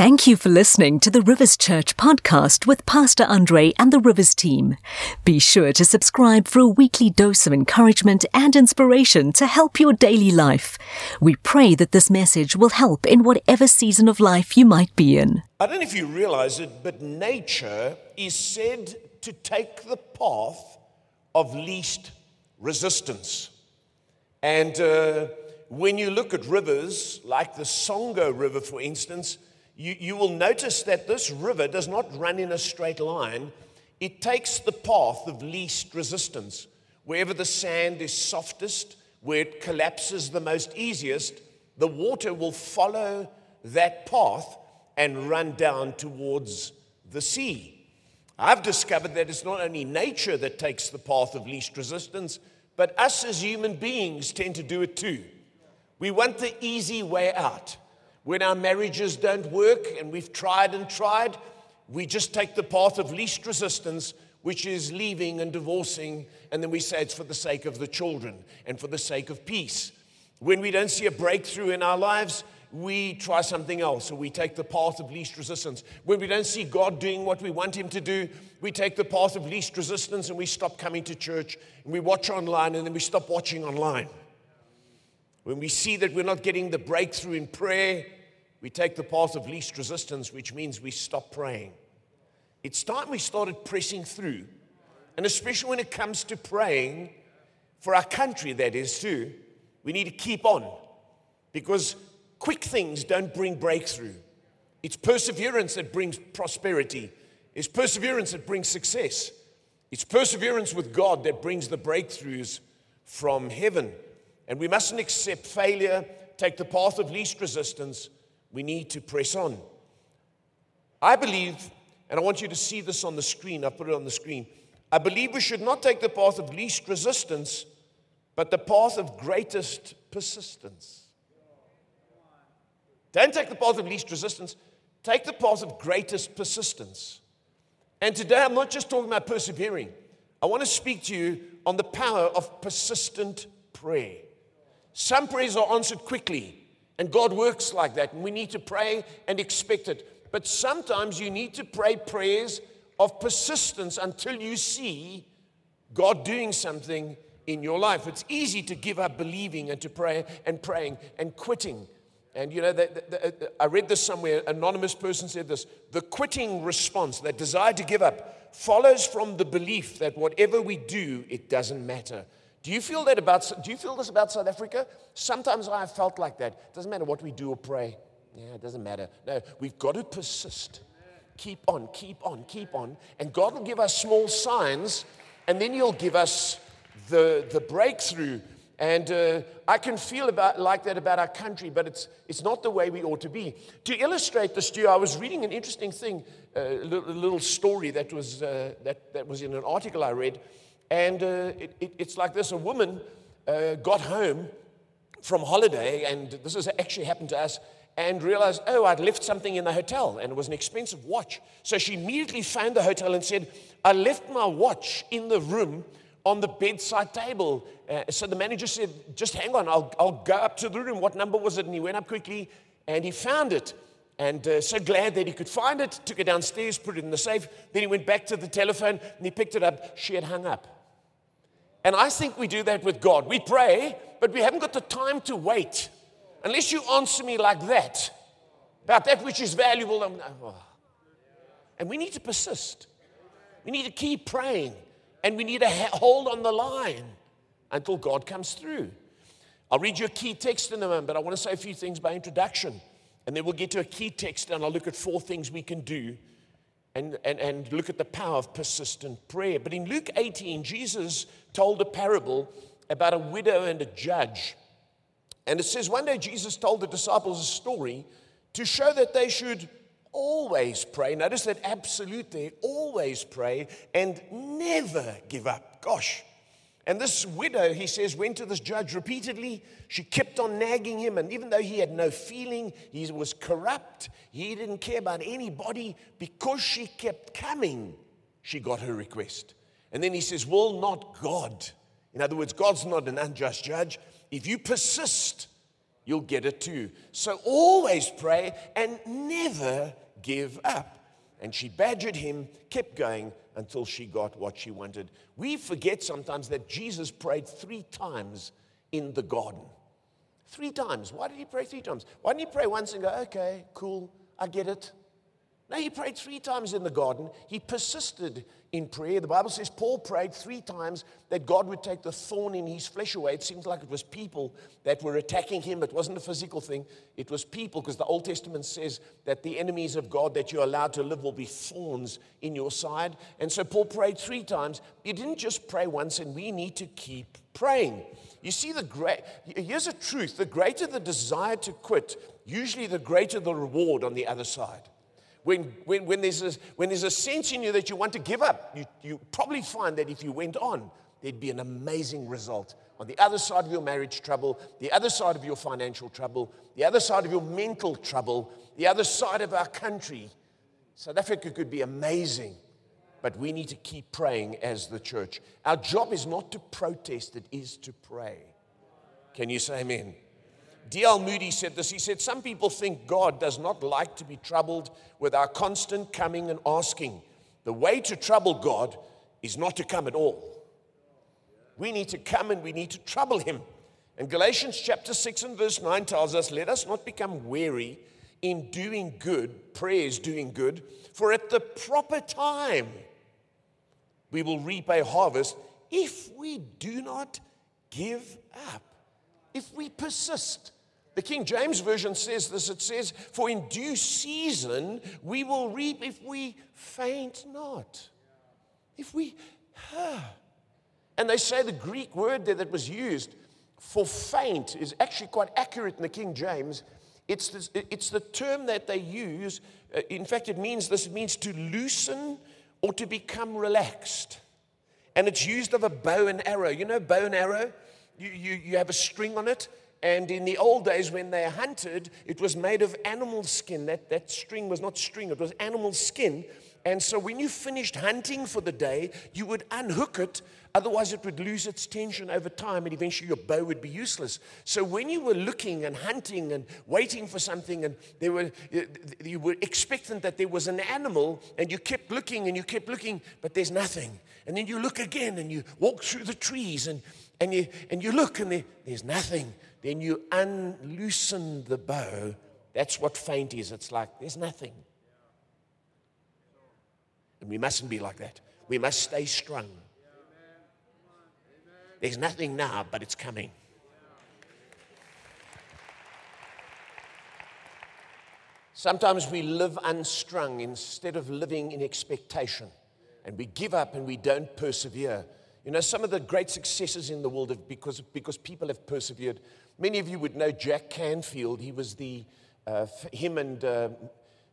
Thank you for listening to the Rivers Church podcast with Pastor Andre and the Rivers team. Be sure to subscribe for a weekly dose of encouragement and inspiration to help your daily life. We pray that this message will help in whatever season of life you might be in. I don't know if you realize it, but nature is said to take the path of least resistance. And uh, when you look at rivers, like the Songo River, for instance, you, you will notice that this river does not run in a straight line. It takes the path of least resistance. Wherever the sand is softest, where it collapses the most easiest, the water will follow that path and run down towards the sea. I've discovered that it's not only nature that takes the path of least resistance, but us as human beings tend to do it too. We want the easy way out. When our marriages don't work and we've tried and tried, we just take the path of least resistance, which is leaving and divorcing, and then we say it's for the sake of the children and for the sake of peace. When we don't see a breakthrough in our lives, we try something else, or we take the path of least resistance. When we don't see God doing what we want Him to do, we take the path of least resistance and we stop coming to church and we watch online and then we stop watching online. When we see that we're not getting the breakthrough in prayer, we take the path of least resistance, which means we stop praying. It's time we started pressing through. And especially when it comes to praying for our country, that is too, we need to keep on because quick things don't bring breakthrough. It's perseverance that brings prosperity, it's perseverance that brings success. It's perseverance with God that brings the breakthroughs from heaven. And we mustn't accept failure, take the path of least resistance, we need to press on. I believe, and I want you to see this on the screen, I put it on the screen. I believe we should not take the path of least resistance, but the path of greatest persistence. Don't take the path of least resistance, take the path of greatest persistence. And today I'm not just talking about persevering, I want to speak to you on the power of persistent prayer. Some prayers are answered quickly, and God works like that. And we need to pray and expect it. But sometimes you need to pray prayers of persistence until you see God doing something in your life. It's easy to give up believing and to pray and praying and quitting. And you know, the, the, the, uh, I read this somewhere. Anonymous person said this: the quitting response, that desire to give up, follows from the belief that whatever we do, it doesn't matter. Do you feel that about, do you feel this about South Africa? Sometimes I have felt like that. It doesn't matter what we do or pray. Yeah, it doesn't matter. No, we've got to persist. Keep on, keep on, keep on. And God will give us small signs, and then He'll give us the, the breakthrough. And uh, I can feel about, like that about our country, but it's, it's not the way we ought to be. To illustrate this to you, I was reading an interesting thing, uh, a little, story that was, uh, that, that was in an article I read. And uh, it, it, it's like this a woman uh, got home from holiday, and this has actually happened to us, and realized, oh, I'd left something in the hotel, and it was an expensive watch. So she immediately found the hotel and said, I left my watch in the room on the bedside table. Uh, so the manager said, just hang on, I'll, I'll go up to the room. What number was it? And he went up quickly, and he found it. And uh, so glad that he could find it, took it downstairs, put it in the safe. Then he went back to the telephone and he picked it up. She had hung up. And I think we do that with God. We pray, but we haven't got the time to wait. Unless you answer me like that, about that which is valuable. Oh. And we need to persist. We need to keep praying. And we need to hold on the line until God comes through. I'll read you a key text in a moment, but I want to say a few things by introduction. And then we'll get to a key text and I'll look at four things we can do and, and, and look at the power of persistent prayer. But in Luke 18, Jesus told a parable about a widow and a judge. And it says one day Jesus told the disciples a story to show that they should always pray. Notice that absolute there, always pray and never give up. Gosh, and this widow, he says, went to this judge repeatedly. She kept on nagging him. And even though he had no feeling, he was corrupt, he didn't care about anybody, because she kept coming, she got her request. And then he says, Will not God, in other words, God's not an unjust judge. If you persist, you'll get it too. So always pray and never give up. And she badgered him, kept going until she got what she wanted. We forget sometimes that Jesus prayed three times in the garden. Three times. Why did he pray three times? Why didn't he pray once and go, okay, cool, I get it? No, he prayed three times in the garden. He persisted in prayer. The Bible says Paul prayed three times that God would take the thorn in his flesh away. It seems like it was people that were attacking him. It wasn't a physical thing, it was people, because the Old Testament says that the enemies of God that you're allowed to live will be thorns in your side. And so Paul prayed three times. He didn't just pray once, and we need to keep praying. You see, the great, here's a truth the greater the desire to quit, usually the greater the reward on the other side. When, when, when, there's a, when there's a sense in you that you want to give up, you, you probably find that if you went on, there'd be an amazing result. On the other side of your marriage trouble, the other side of your financial trouble, the other side of your mental trouble, the other side of our country, South Africa could be amazing. But we need to keep praying as the church. Our job is not to protest, it is to pray. Can you say amen? D.L. Moody said this. He said, Some people think God does not like to be troubled with our constant coming and asking. The way to trouble God is not to come at all. We need to come and we need to trouble Him. And Galatians chapter 6 and verse 9 tells us, Let us not become weary in doing good, prayer is doing good, for at the proper time we will reap a harvest if we do not give up, if we persist. The King James Version says this it says, For in due season we will reap if we faint not. If we, and they say the Greek word there that was used for faint is actually quite accurate in the King James. It's, this, it's the term that they use. Uh, in fact, it means this it means to loosen or to become relaxed. And it's used of a bow and arrow. You know, bow and arrow? You, you, you have a string on it, and in the old days, when they hunted, it was made of animal skin. That, that string was not string, it was animal skin. And so when you finished hunting for the day, you would unhook it, otherwise, it would lose its tension over time, and eventually your bow would be useless. So when you were looking and hunting and waiting for something, and there were, you were expectant that there was an animal, and you kept looking and you kept looking, but there's nothing. And then you look again and you walk through the trees and, and, you, and you look and there, there's nothing then you unloosen the bow. That's what faint is. It's like there's nothing. And we mustn't be like that. We must stay strong. There's nothing now, but it's coming. Sometimes we live unstrung instead of living in expectation. And we give up and we don't persevere. You know, some of the great successes in the world have because, because people have persevered. Many of you would know Jack Canfield. He was the, uh, him and uh,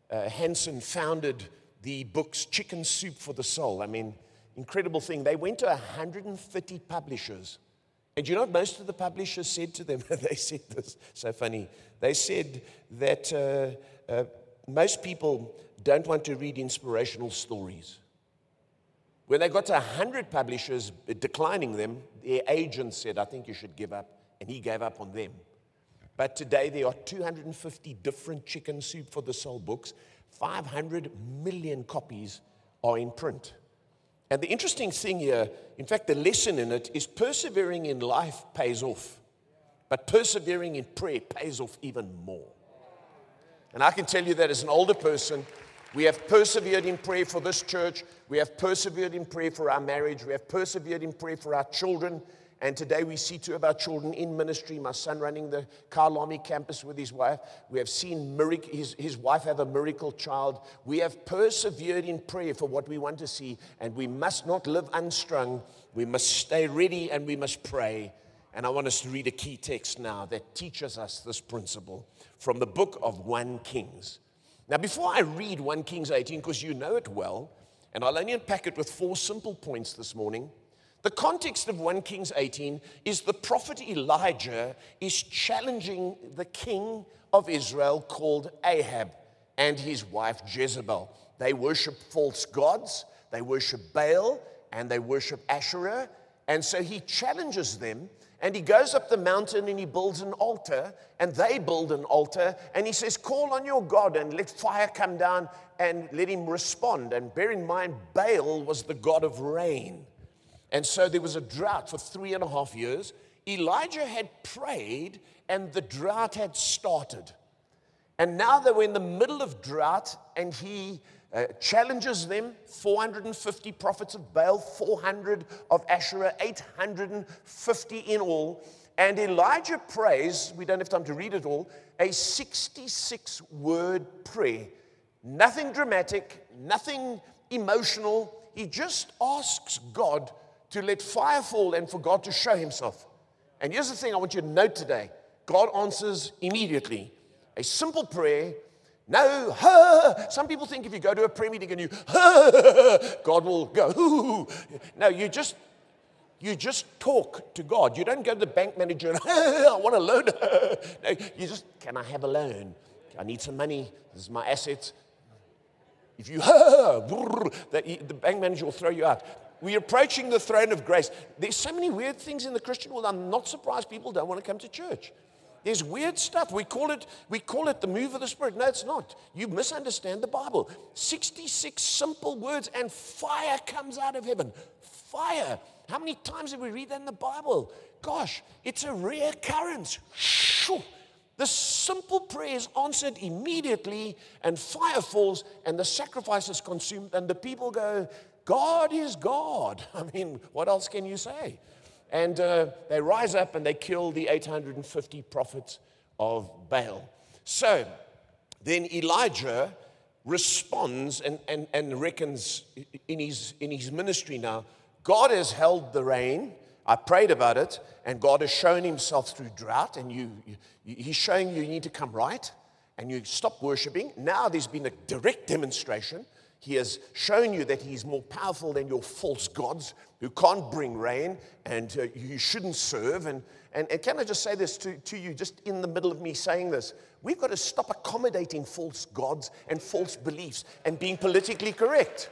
uh, Hansen founded the books Chicken Soup for the Soul. I mean, incredible thing. They went to 130 publishers. And you know what most of the publishers said to them? they said this, so funny. They said that uh, uh, most people don't want to read inspirational stories. When they got to 100 publishers declining them, their agent said, I think you should give up and he gave up on them. But today there are 250 different chicken soup for the soul books. 500 million copies are in print. And the interesting thing here, in fact, the lesson in it is persevering in life pays off, but persevering in prayer pays off even more. And I can tell you that as an older person, we have persevered in prayer for this church. We have persevered in prayer for our marriage. We have persevered in prayer for our children. And today we see two of our children in ministry. My son running the Kyalami campus with his wife. We have seen miracle, his, his wife have a miracle child. We have persevered in prayer for what we want to see. And we must not live unstrung. We must stay ready and we must pray. And I want us to read a key text now that teaches us this principle from the book of 1 Kings. Now, before I read 1 Kings 18, because you know it well, and I'll only unpack it with four simple points this morning. The context of 1 Kings 18 is the prophet Elijah is challenging the king of Israel called Ahab and his wife Jezebel. They worship false gods, they worship Baal, and they worship Asherah. And so he challenges them and he goes up the mountain and he builds an altar, and they build an altar, and he says, Call on your God and let fire come down and let him respond. And bear in mind, Baal was the God of rain. And so there was a drought for three and a half years. Elijah had prayed, and the drought had started. And now they were in the middle of drought, and he uh, challenges them 450 prophets of Baal, 400 of Asherah, 850 in all. And Elijah prays, we don't have time to read it all, a 66 word prayer. Nothing dramatic, nothing emotional. He just asks God to let fire fall and for God to show himself. And here's the thing I want you to note today God answers immediately. A simple prayer no. Some people think if you go to a prayer meeting and you, God will go. No, you just, you just talk to God. You don't go to the bank manager and, I want a loan. no, you just, can I have a loan? I need some money. This is my assets. If you, the bank manager will throw you out. We're approaching the throne of grace. There's so many weird things in the Christian world. I'm not surprised people don't want to come to church. There's weird stuff. We call it, we call it the move of the Spirit. No, it's not. You misunderstand the Bible. 66 simple words, and fire comes out of heaven. Fire. How many times have we read that in the Bible? Gosh, it's a rare occurrence. The simple prayer is answered immediately, and fire falls, and the sacrifice is consumed, and the people go, God is God. I mean, what else can you say? And uh, they rise up and they kill the 850 prophets of Baal. So then Elijah responds and, and, and reckons in his, in his ministry now God has held the rain. I prayed about it, and God has shown himself through drought, and you, you, he's showing you you need to come right, and you stop worshiping. Now there's been a direct demonstration he has shown you that he's more powerful than your false gods who can't bring rain and uh, you shouldn't serve. And, and, and can I just say this to, to you, just in the middle of me saying this? We've got to stop accommodating false gods and false beliefs and being politically correct.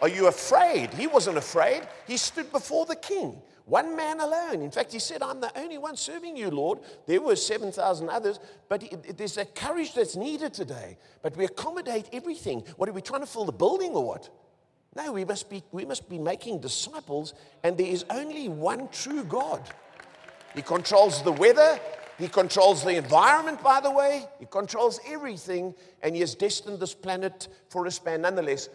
Are you afraid? He wasn't afraid. He stood before the king. One man alone. In fact, he said, I'm the only one serving you, Lord. There were 7,000 others, but there's a courage that's needed today. But we accommodate everything. What are we trying to fill the building or what? No, we must be, we must be making disciples, and there is only one true God. He controls the weather, He controls the environment, by the way, He controls everything, and He has destined this planet for a span. Nonetheless,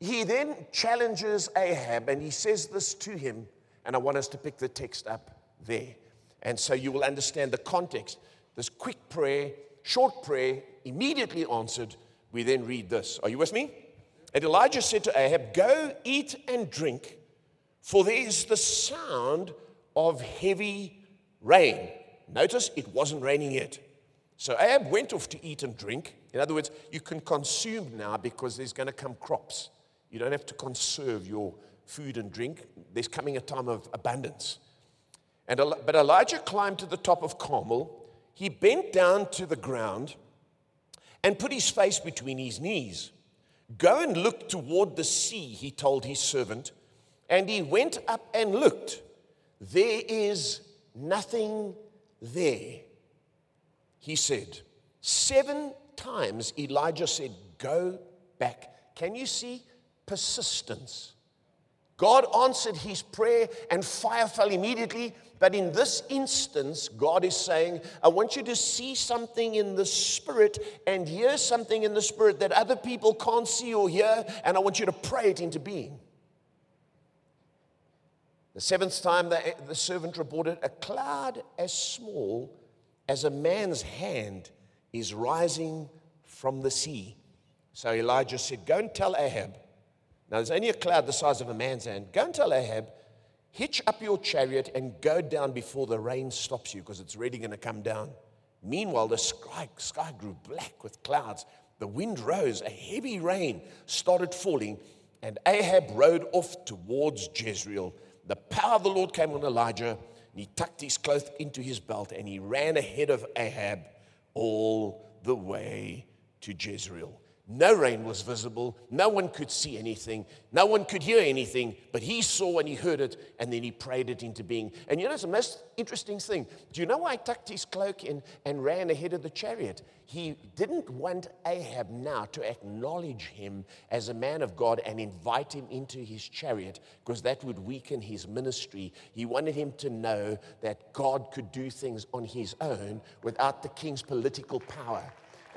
He then challenges Ahab, and He says this to him and I want us to pick the text up there. And so you will understand the context. This quick prayer, short prayer, immediately answered. We then read this. Are you with me? And Elijah said to Ahab, Go eat and drink, for there is the sound of heavy rain. Notice it wasn't raining yet. So Ahab went off to eat and drink. In other words, you can consume now because there's going to come crops. You don't have to conserve your food and drink. There's coming a time of abundance. And, but Elijah climbed to the top of Carmel. He bent down to the ground and put his face between his knees. Go and look toward the sea, he told his servant. And he went up and looked. There is nothing there. He said, Seven times Elijah said, Go back. Can you see persistence? God answered his prayer and fire fell immediately. But in this instance, God is saying, I want you to see something in the spirit and hear something in the spirit that other people can't see or hear, and I want you to pray it into being. The seventh time, the, the servant reported, A cloud as small as a man's hand is rising from the sea. So Elijah said, Go and tell Ahab now, there's only a cloud the size of a man's hand. Go and tell Ahab, hitch up your chariot and go down before the rain stops you because it's really going to come down. Meanwhile, the sky, sky grew black with clouds. The wind rose, a heavy rain started falling, and Ahab rode off towards Jezreel. The power of the Lord came on Elijah, and he tucked his cloak into his belt, and he ran ahead of Ahab all the way to Jezreel. No rain was visible. No one could see anything. No one could hear anything. But he saw and he heard it, and then he prayed it into being. And you know, it's the most interesting thing. Do you know why he tucked his cloak in and ran ahead of the chariot? He didn't want Ahab now to acknowledge him as a man of God and invite him into his chariot, because that would weaken his ministry. He wanted him to know that God could do things on his own without the king's political power.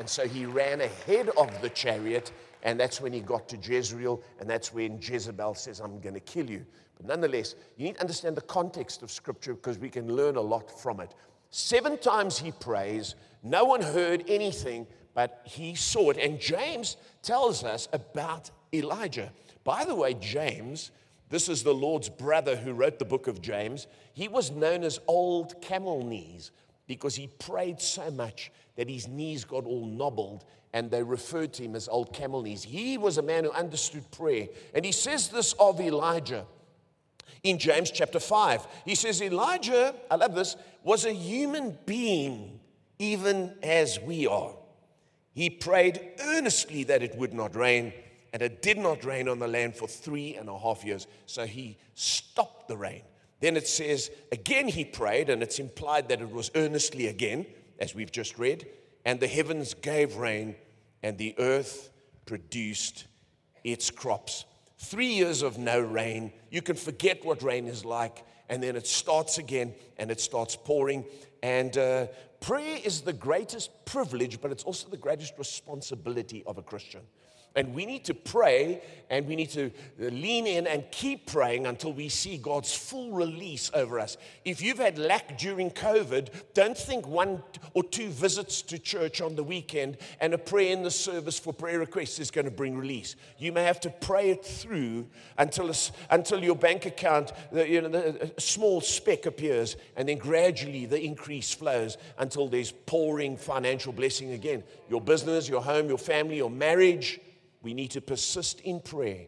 And so he ran ahead of the chariot, and that's when he got to Jezreel, and that's when Jezebel says, I'm going to kill you. But nonetheless, you need to understand the context of Scripture because we can learn a lot from it. Seven times he prays, no one heard anything, but he saw it. And James tells us about Elijah. By the way, James, this is the Lord's brother who wrote the book of James. He was known as Old Camel Knees because he prayed so much that his knees got all knobbled and they referred to him as old camel knees. He was a man who understood prayer. And he says this of Elijah in James chapter 5. He says, Elijah, I love this, was a human being, even as we are. He prayed earnestly that it would not rain, and it did not rain on the land for three and a half years. So he stopped the rain. Then it says, again he prayed, and it's implied that it was earnestly again as we've just read, and the heavens gave rain, and the earth produced its crops. Three years of no rain, you can forget what rain is like, and then it starts again and it starts pouring. And uh, prayer is the greatest privilege, but it's also the greatest responsibility of a Christian. And we need to pray and we need to lean in and keep praying until we see God's full release over us. If you've had lack during COVID, don't think one or two visits to church on the weekend and a prayer in the service for prayer requests is going to bring release. You may have to pray it through until, until your bank account, you know, a small speck appears, and then gradually the increase flows until there's pouring financial blessing again. Your business, your home, your family, your marriage we need to persist in prayer,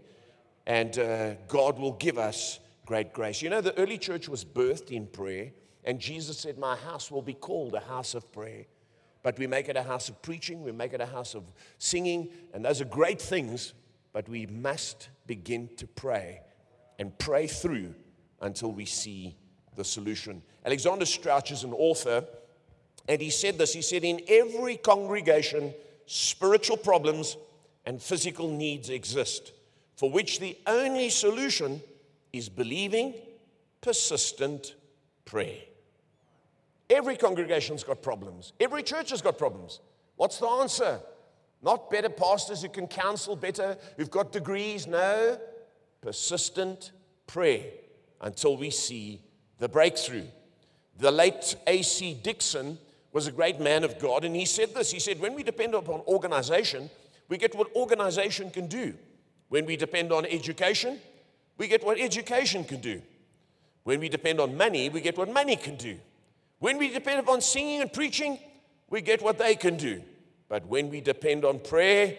and uh, God will give us great grace. You know, the early church was birthed in prayer, and Jesus said, My house will be called a house of prayer. But we make it a house of preaching, we make it a house of singing, and those are great things, but we must begin to pray and pray through until we see the solution. Alexander Strauch is an author, and he said this He said, In every congregation, spiritual problems and physical needs exist, for which the only solution is believing, persistent prayer. Every congregation's got problems. Every church has got problems. What's the answer? Not better pastors who can counsel better, who've got degrees. No, persistent prayer until we see the breakthrough. The late A.C. Dixon was a great man of God, and he said this. He said, When we depend upon organization, we get what organization can do. When we depend on education, we get what education can do. When we depend on money, we get what money can do. When we depend upon singing and preaching, we get what they can do. But when we depend on prayer,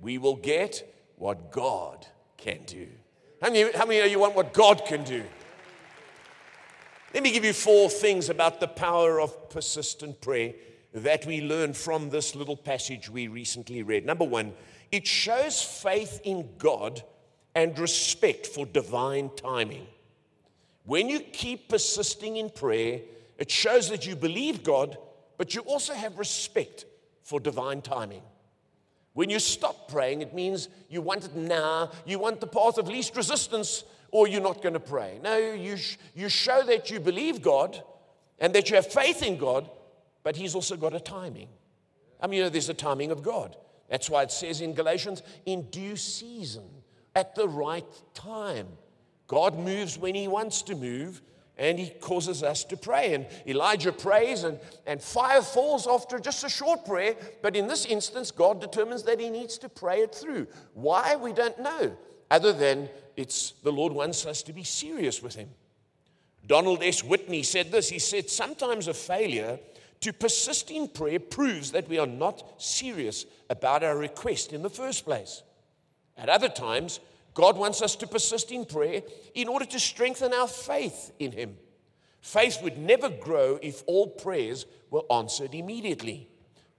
we will get what God can do. How many, how many of you want what God can do? Let me give you four things about the power of persistent prayer that we learn from this little passage we recently read. Number one, it shows faith in God and respect for divine timing. When you keep persisting in prayer, it shows that you believe God, but you also have respect for divine timing. When you stop praying, it means you want it now, you want the path of least resistance, or you're not going to pray. No, you, sh- you show that you believe God and that you have faith in God, but he's also got a timing. I mean, you know, there's a timing of God. That's why it says in Galatians, in due season, at the right time. God moves when he wants to move, and he causes us to pray. And Elijah prays, and, and fire falls after just a short prayer. But in this instance, God determines that he needs to pray it through. Why? We don't know, other than it's the Lord wants us to be serious with him. Donald S. Whitney said this He said, Sometimes a failure to persist in prayer proves that we are not serious about our request in the first place. At other times, God wants us to persist in prayer in order to strengthen our faith in Him. Faith would never grow if all prayers were answered immediately.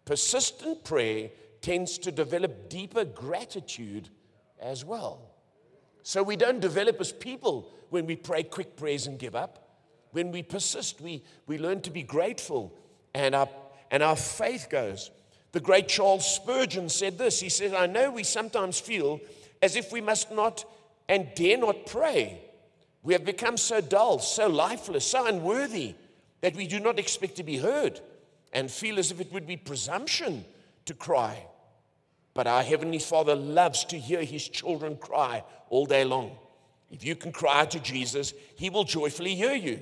Persistent prayer tends to develop deeper gratitude as well. So we don't develop as people when we pray quick prayers and give up. When we persist, we, we learn to be grateful and our, and our faith goes. The great Charles Spurgeon said this He said, I know we sometimes feel as if we must not and dare not pray. We have become so dull, so lifeless, so unworthy that we do not expect to be heard and feel as if it would be presumption to cry. But our Heavenly Father loves to hear His children cry all day long. If you can cry to Jesus, He will joyfully hear you.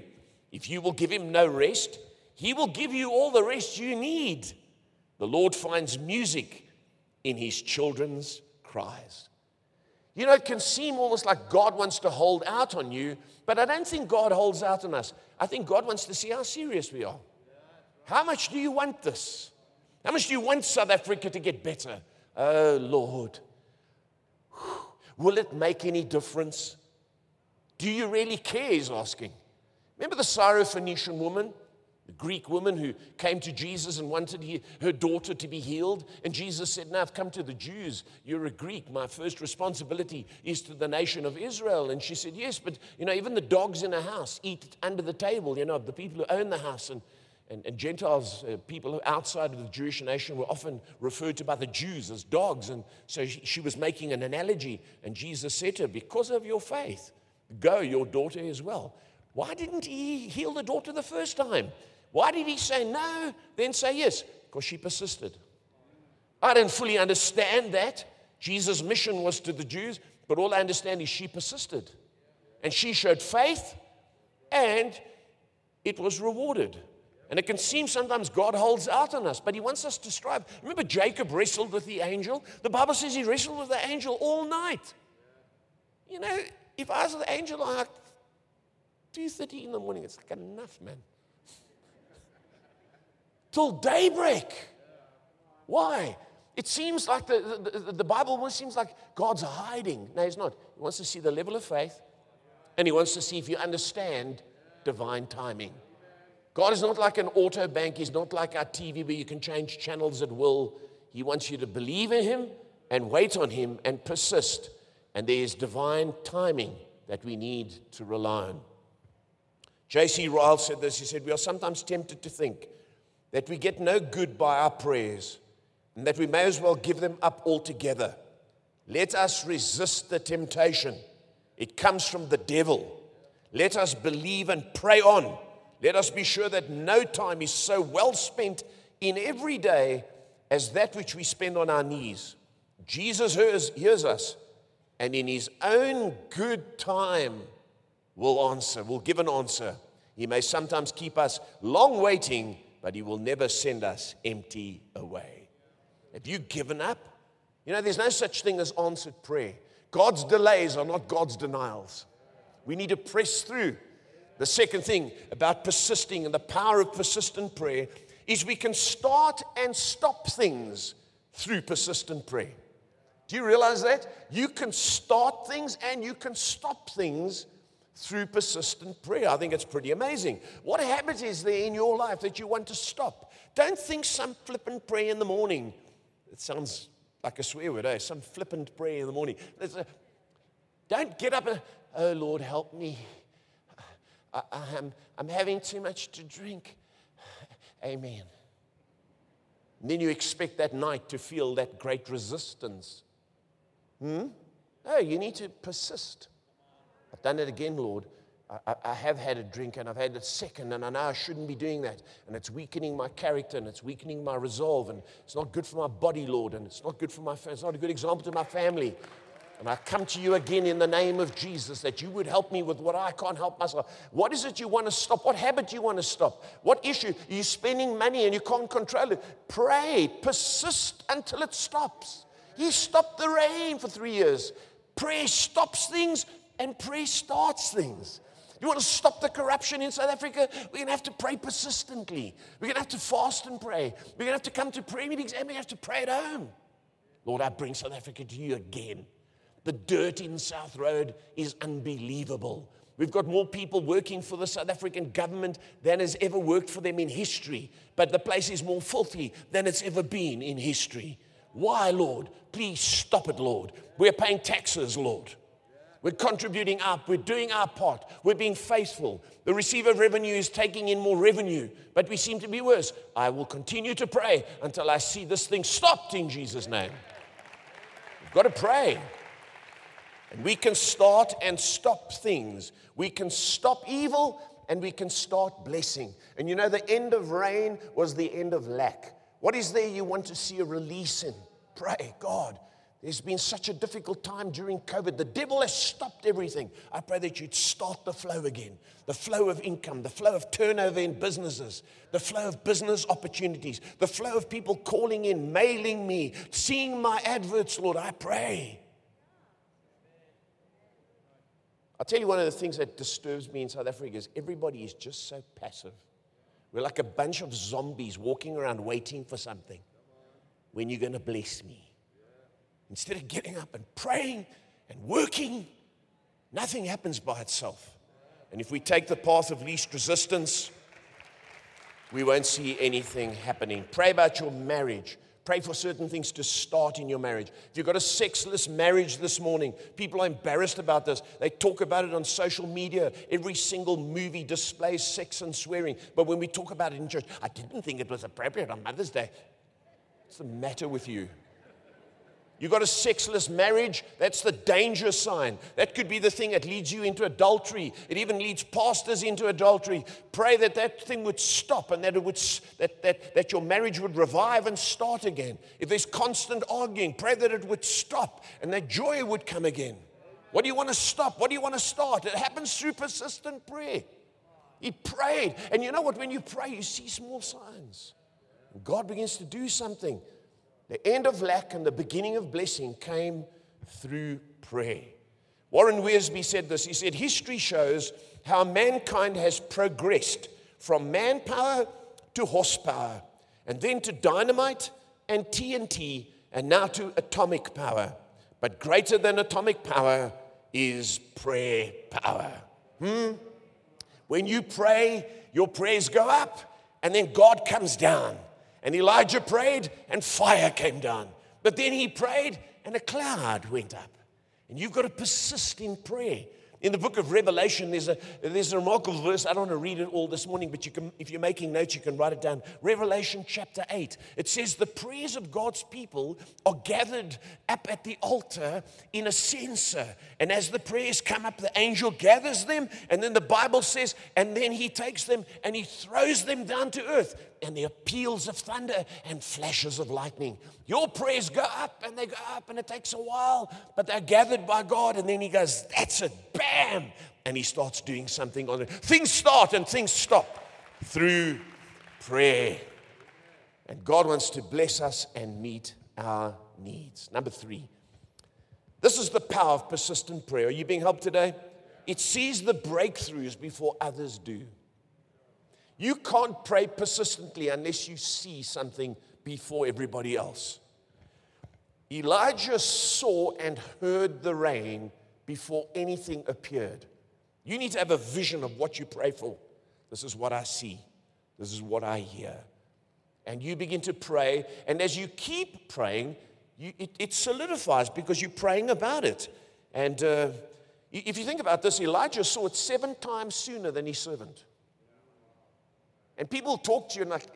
If you will give Him no rest, He will give you all the rest you need. The Lord finds music in His children's cries. You know, it can seem almost like God wants to hold out on you, but I don't think God holds out on us. I think God wants to see how serious we are. How much do you want this? How much do you want South Africa to get better? Oh, Lord. Will it make any difference? Do you really care? He's asking. Remember the Syrophoenician woman? Greek woman who came to Jesus and wanted he, her daughter to be healed. And Jesus said, Now I've come to the Jews. You're a Greek. My first responsibility is to the nation of Israel. And she said, Yes, but you know, even the dogs in a house eat under the table, you know, the people who own the house. And, and, and Gentiles, uh, people outside of the Jewish nation, were often referred to by the Jews as dogs. And so she, she was making an analogy. And Jesus said to her, Because of your faith, go, your daughter is well. Why didn't he heal the daughter the first time? Why did he say no, then say yes? Because she persisted. I don't fully understand that. Jesus' mission was to the Jews, but all I understand is she persisted. And she showed faith, and it was rewarded. And it can seem sometimes God holds out on us, but He wants us to strive. Remember, Jacob wrestled with the angel? The Bible says he wrestled with the angel all night. You know, if I was the angel, like, 2.30 in the morning, it's like enough, man till daybreak. Why? It seems like the, the, the Bible almost seems like God's hiding. No, He's not. He wants to see the level of faith, and He wants to see if you understand divine timing. God is not like an auto bank, He's not like our TV where you can change channels at will. He wants you to believe in Him and wait on Him and persist. And there is divine timing that we need to rely on. J.C. Ryle said this. He said, We are sometimes tempted to think that we get no good by our prayers and that we may as well give them up altogether. Let us resist the temptation. It comes from the devil. Let us believe and pray on. Let us be sure that no time is so well spent in every day as that which we spend on our knees. Jesus hears, hears us, and in his own good time will answer, will give an answer. He may sometimes keep us long waiting but He will never send us empty away. Have you given up? You know, there's no such thing as answered prayer. God's delays are not God's denials. We need to press through. The second thing about persisting and the power of persistent prayer is we can start and stop things through persistent prayer. Do you realize that? You can start things and you can stop things through persistent prayer. I think it's pretty amazing. What habit is there in your life that you want to stop? Don't think some flippant prayer in the morning. It sounds like a swear word, eh? Some flippant prayer in the morning. A, don't get up and, oh Lord, help me. I, am I'm, I'm having too much to drink. Amen. And then you expect that night to feel that great resistance. Hmm? No, you need to persist. Done it again, Lord. I, I, have had a drink and I've had a second, and I know I shouldn't be doing that. And it's weakening my character and it's weakening my resolve, and it's not good for my body, Lord, and it's not good for my family. It's not a good example to my family. And I come to you again in the name of Jesus that you would help me with what I can't help myself. What is it you want to stop? What habit you want to stop? What issue? You're spending money and you can't control it. Pray, persist until it stops. He stopped the rain for three years. Prayer stops things, and prayer starts things. You want to stop the corruption in South Africa? We're going to have to pray persistently. We're going to have to fast and pray. We're going to have to come to prayer meetings and we have to pray at home. Lord, I bring South Africa to you again. The dirt in South Road is unbelievable. We've got more people working for the South African government than has ever worked for them in history. But the place is more filthy than it's ever been in history. Why, Lord? Please stop it, Lord. We're paying taxes, Lord. We're contributing up. We're doing our part. We're being faithful. The receiver of revenue is taking in more revenue, but we seem to be worse. I will continue to pray until I see this thing stopped in Jesus' name. We've got to pray. And we can start and stop things. We can stop evil and we can start blessing. And you know, the end of rain was the end of lack. What is there you want to see a release in? Pray, God, there's been such a difficult time during COVID. The devil has stopped everything. I pray that you'd start the flow again the flow of income, the flow of turnover in businesses, the flow of business opportunities, the flow of people calling in, mailing me, seeing my adverts, Lord. I pray. I'll tell you one of the things that disturbs me in South Africa is everybody is just so passive. We're like a bunch of zombies walking around waiting for something. When you're going to bless me? Instead of getting up and praying and working, nothing happens by itself. And if we take the path of least resistance, we won't see anything happening. Pray about your marriage. Pray for certain things to start in your marriage. If you've got a sexless marriage this morning, people are embarrassed about this. They talk about it on social media. Every single movie displays sex and swearing. But when we talk about it in church, I didn't think it was appropriate on Mother's Day. What's the matter with you? You've got a sexless marriage, that's the danger sign. That could be the thing that leads you into adultery. It even leads pastors into adultery. Pray that that thing would stop and that, it would, that, that, that your marriage would revive and start again. If there's constant arguing, pray that it would stop and that joy would come again. What do you want to stop? What do you want to start? It happens through persistent prayer. He prayed. And you know what? When you pray, you see small signs. God begins to do something. The end of lack and the beginning of blessing came through prayer. Warren Wiersbe said this. He said, History shows how mankind has progressed from manpower to horsepower, and then to dynamite and TNT, and now to atomic power. But greater than atomic power is prayer power. Hmm? When you pray, your prayers go up, and then God comes down. And Elijah prayed, and fire came down. But then he prayed, and a cloud went up. And you've got to persist in prayer. In the book of Revelation, there's a, there's a remarkable verse. I don't want to read it all this morning, but you can, if you're making notes, you can write it down. Revelation chapter 8. It says, The prayers of God's people are gathered up at the altar in a censer. And as the prayers come up, the angel gathers them. And then the Bible says, And then he takes them and he throws them down to earth. And there are peals of thunder and flashes of lightning. Your prayers go up and they go up, and it takes a while, but they're gathered by God. And then he goes, That's it, bam! And he starts doing something on it. Things start and things stop through prayer. And God wants to bless us and meet our needs. Number three, this is the power of persistent prayer. Are you being helped today? It sees the breakthroughs before others do. You can't pray persistently unless you see something before everybody else. Elijah saw and heard the rain before anything appeared. You need to have a vision of what you pray for. This is what I see, this is what I hear. And you begin to pray, and as you keep praying, you, it, it, solidifies because you're praying about it. And uh, if you think about this, Elijah saw it seven times sooner than his servant. And people talk to you and like,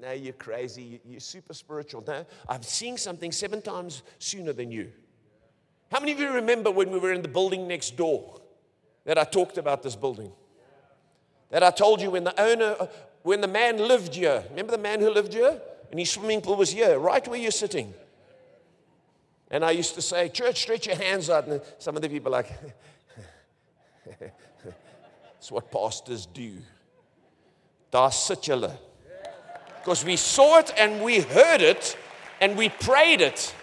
no, you're crazy. You're super spiritual. No, I'm seeing something seven times sooner than you. How many of you remember when we were in the building next door that I talked about this building? That I told you when the owner, uh, when the man lived here. Remember the man who lived here? And his swimming pool was here, right where you're sitting. And I used to say, Church, stretch your hands out. And some of the people like, it's what pastors do. Daar sit julle because we saw it and we heard it and we prayed it.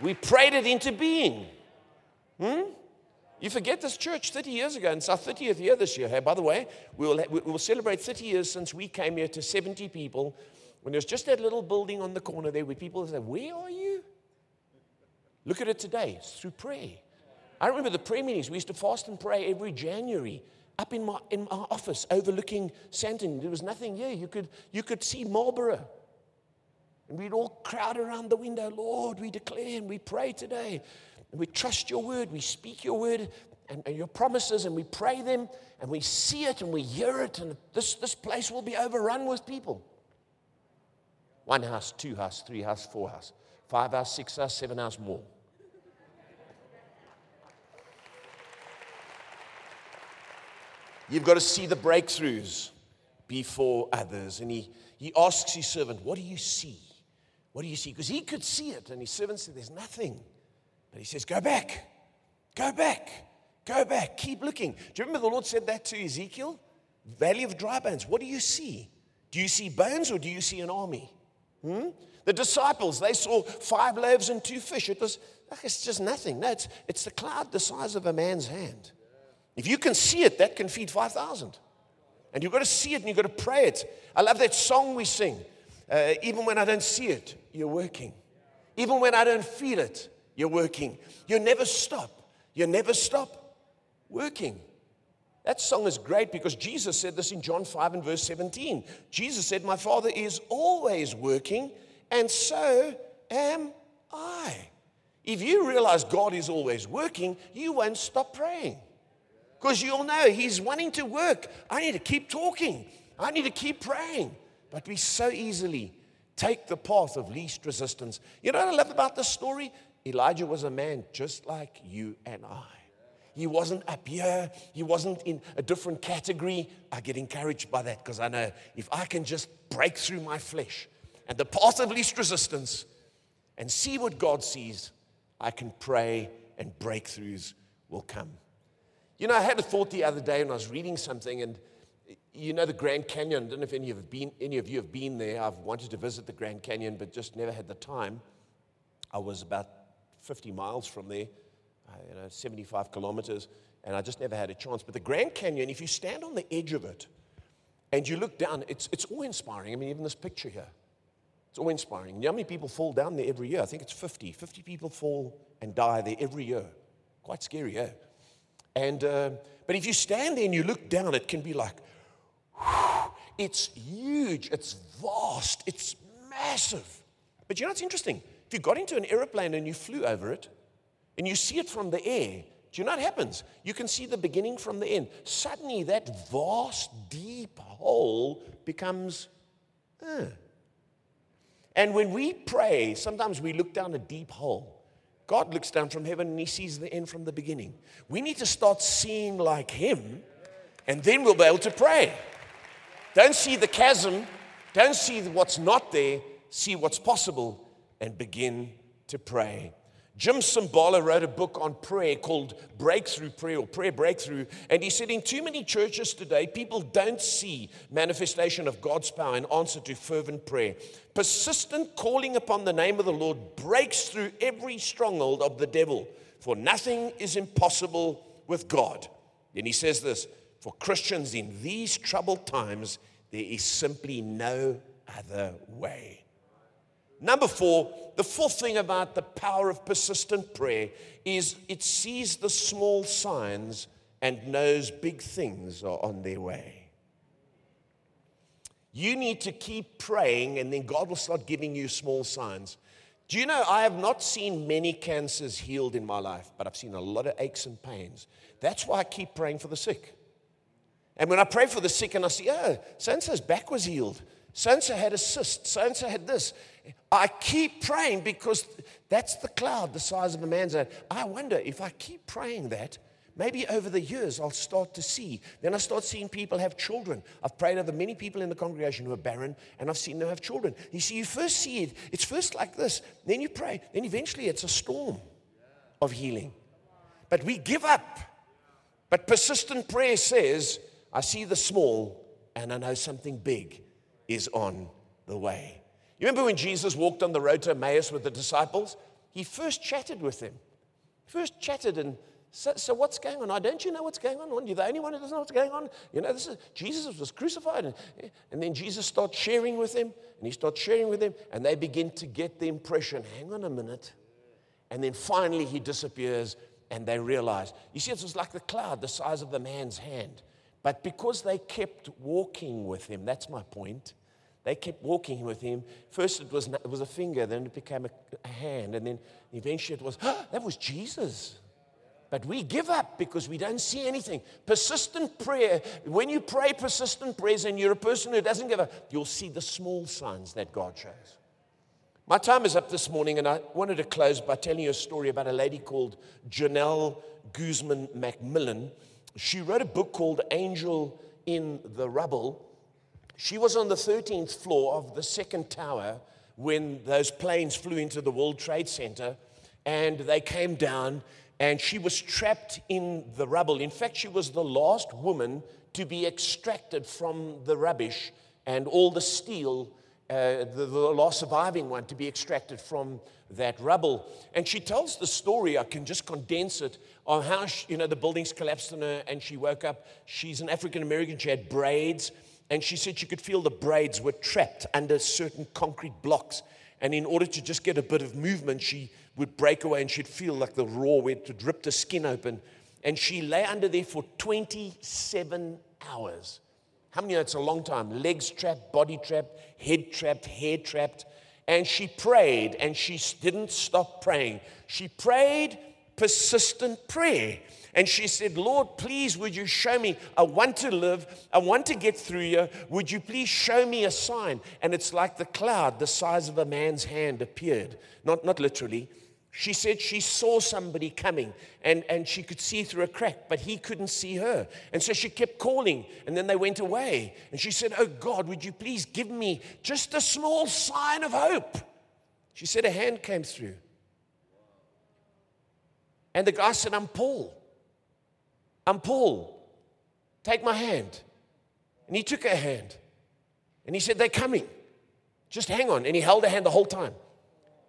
We prayed it into being. Hmm? You forget this church 30 years ago, and it's our 30th year this year. Hey, by the way, we will, we will celebrate 30 years since we came here to 70 people. When there's just that little building on the corner there where people say, Where are you? Look at it today. It's through prayer. I remember the prayer meetings. We used to fast and pray every January up in my, in my office overlooking Sandton. There was nothing here. You could, you could see Marlborough. And we'd all crowd around the window. Lord, we declare and we pray today. And we trust your word. We speak your word and, and your promises and we pray them and we see it and we hear it. And this, this place will be overrun with people. One house, two house, three house, four house, five house, six house, seven house more. You've got to see the breakthroughs before others. And he, he asks his servant, What do you see? What do you see? Because he could see it. And his servant said, There's nothing. But he says, Go back. Go back. Go back. Keep looking. Do you remember the Lord said that to Ezekiel? Valley of dry bones. What do you see? Do you see bones or do you see an army? Hmm? The disciples, they saw five loaves and two fish. It was, it's just nothing. No, it's, it's the cloud the size of a man's hand. If you can see it, that can feed 5,000. And you've got to see it and you've got to pray it. I love that song we sing. Uh, even when I don't see it, you're working. Even when I don't feel it, you're working. You never stop. You never stop working. That song is great because Jesus said this in John 5 and verse 17. Jesus said, My Father is always working, and so am I. If you realize God is always working, you won't stop praying. Because you'll know He's wanting to work. I need to keep talking, I need to keep praying. But we so easily take the path of least resistance. You know what I love about this story? Elijah was a man just like you and I. He wasn't up here. He wasn't in a different category. I get encouraged by that because I know if I can just break through my flesh and the path of least resistance and see what God sees, I can pray and breakthroughs will come. You know, I had a thought the other day when I was reading something, and you know the Grand Canyon. I don't know if any of, been, any of you have been there. I've wanted to visit the Grand Canyon, but just never had the time. I was about 50 miles from there, uh, you know, 75 kilometers, and I just never had a chance. But the Grand Canyon, if you stand on the edge of it and you look down, it's, it's awe inspiring. I mean, even this picture here, it's awe inspiring. You know how many people fall down there every year? I think it's 50. 50 people fall and die there every year. Quite scary, yeah? And, uh, but if you stand there and you look down, it can be like, whew, it's huge, it's vast, it's massive. But you know what's interesting? If you got into an aeroplane and you flew over it, and you see it from the air, do you know what happens? You can see the beginning from the end. Suddenly, that vast, deep hole becomes. Uh. And when we pray, sometimes we look down a deep hole. God looks down from heaven and he sees the end from the beginning. We need to start seeing like him, and then we'll be able to pray. Don't see the chasm, don't see what's not there, see what's possible, and begin to pray. Jim Cymbala wrote a book on prayer called Breakthrough Prayer or Prayer Breakthrough. And he said, in too many churches today, people don't see manifestation of God's power in answer to fervent prayer. Persistent calling upon the name of the Lord breaks through every stronghold of the devil, for nothing is impossible with God. Then he says this for Christians in these troubled times, there is simply no other way. Number four, the fourth thing about the power of persistent prayer is it sees the small signs and knows big things are on their way. You need to keep praying, and then God will start giving you small signs. Do you know, I have not seen many cancers healed in my life, but I've seen a lot of aches and pains. That's why I keep praying for the sick. And when I pray for the sick and I see, oh, so back was healed, so had a cyst, so had this, I keep praying because that's the cloud the size of a man's head. I wonder if I keep praying that, maybe over the years I'll start to see. Then I start seeing people have children. I've prayed over many people in the congregation who are barren, and I've seen them have children. You see, you first see it, it's first like this, then you pray, then eventually it's a storm of healing. But we give up. But persistent prayer says, I see the small and I know something big is on the way. You remember when Jesus walked on the road to Emmaus with the disciples? He first chatted with them. First chatted and so, so what's going on? I don't you know what's going on? You're the only one who doesn't know what's going on. You know, this is Jesus was crucified. And, and then Jesus starts sharing with them, and he starts sharing with them, and they begin to get the impression, hang on a minute. And then finally he disappears, and they realize. You see, it was like the cloud, the size of the man's hand. But because they kept walking with him, that's my point They kept walking with him. First, it was, it was a finger, then it became a, a hand, and then eventually it was, oh, that was Jesus. But we give up because we don't see anything. Persistent prayer, when you pray persistent prayers and you're a person who doesn't give up, you'll see the small signs that God shows. My time is up this morning, and I wanted to close by telling you a story about a lady called Genelle Guzman McMillan. She wrote a book called Angel in the Rubble. She was on the 13th floor of the second tower when those planes flew into the World Trade Center and they came down and she was trapped in the rubble. In fact, she was the last woman to be extracted from the rubbish and all the steel, uh, the, the last surviving one to be extracted from that rubble. And she tells the story, I can just condense it, on how she, you know the buildings collapsed on her and she woke up. She's an African American, she had braids, and she said she could feel the braids were trapped under certain concrete blocks. And in order to just get a bit of movement, she would break away and she'd feel like the raw where to rip the skin open. And she lay under there for 27 hours. How many know it's a long time? Legs trapped, body trapped, head trapped, hair trapped. And she prayed and she didn't stop praying. She prayed persistent prayer. And she said, Lord, please, would you show me? I want to live. I want to get through here. Would you please show me a sign? And it's like the cloud, the size of a man's hand, appeared. Not, not literally. She said she saw somebody coming and, and she could see through a crack, but he couldn't see her. And so she kept calling, and then they went away. And she said, Oh God, would you please give me just a small sign of hope? She said, A hand came through. And the guy said, I'm Paul. I'm Paul. Take my hand. And he took her hand. And he said, They're coming. Just hang on. And he held her hand the whole time.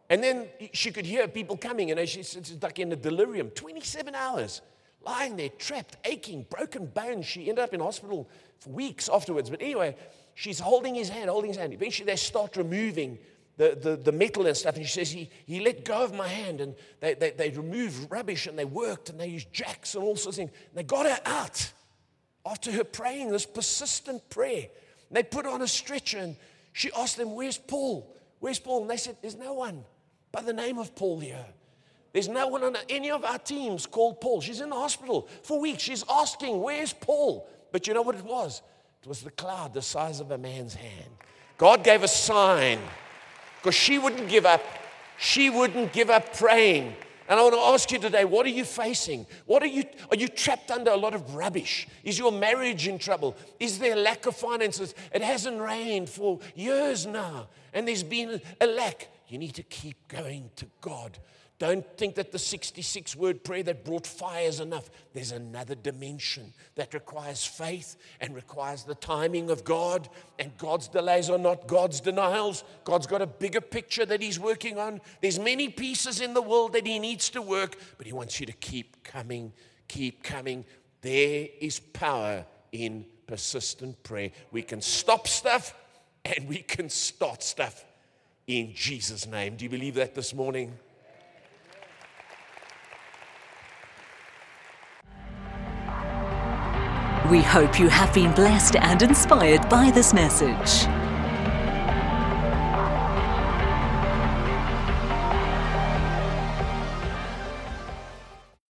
And then she could hear people coming, and as she's like in a delirium 27 hours, lying there, trapped, aching, broken bones. She ended up in hospital for weeks afterwards. But anyway, she's holding his hand, holding his hand. Eventually, they start removing the, the, the metal and stuff. And she says, he, he let go of my hand and they, they, they removed rubbish and they worked and they used jacks and all sorts of things. And they got her out after her praying this persistent prayer. And they put her on a stretcher and she asked them, Where's Paul? Where's Paul? And they said, There's no one by the name of Paul here. There's no one on any of our teams called Paul. She's in the hospital for weeks. She's asking, Where's Paul? But you know what it was? It was the cloud the size of a man's hand. God gave a sign because she wouldn't give up. She wouldn't give up praying. And I want to ask you today, what are you facing? What are you are you trapped under a lot of rubbish? Is your marriage in trouble? Is there lack of finances? It hasn't rained for years now, and there's been a lack. You need to keep going to God. Don't think that the 66 word prayer that brought fire is enough. There's another dimension that requires faith and requires the timing of God. And God's delays are not God's denials. God's got a bigger picture that He's working on. There's many pieces in the world that He needs to work, but He wants you to keep coming, keep coming. There is power in persistent prayer. We can stop stuff and we can start stuff in Jesus' name. Do you believe that this morning? We hope you have been blessed and inspired by this message.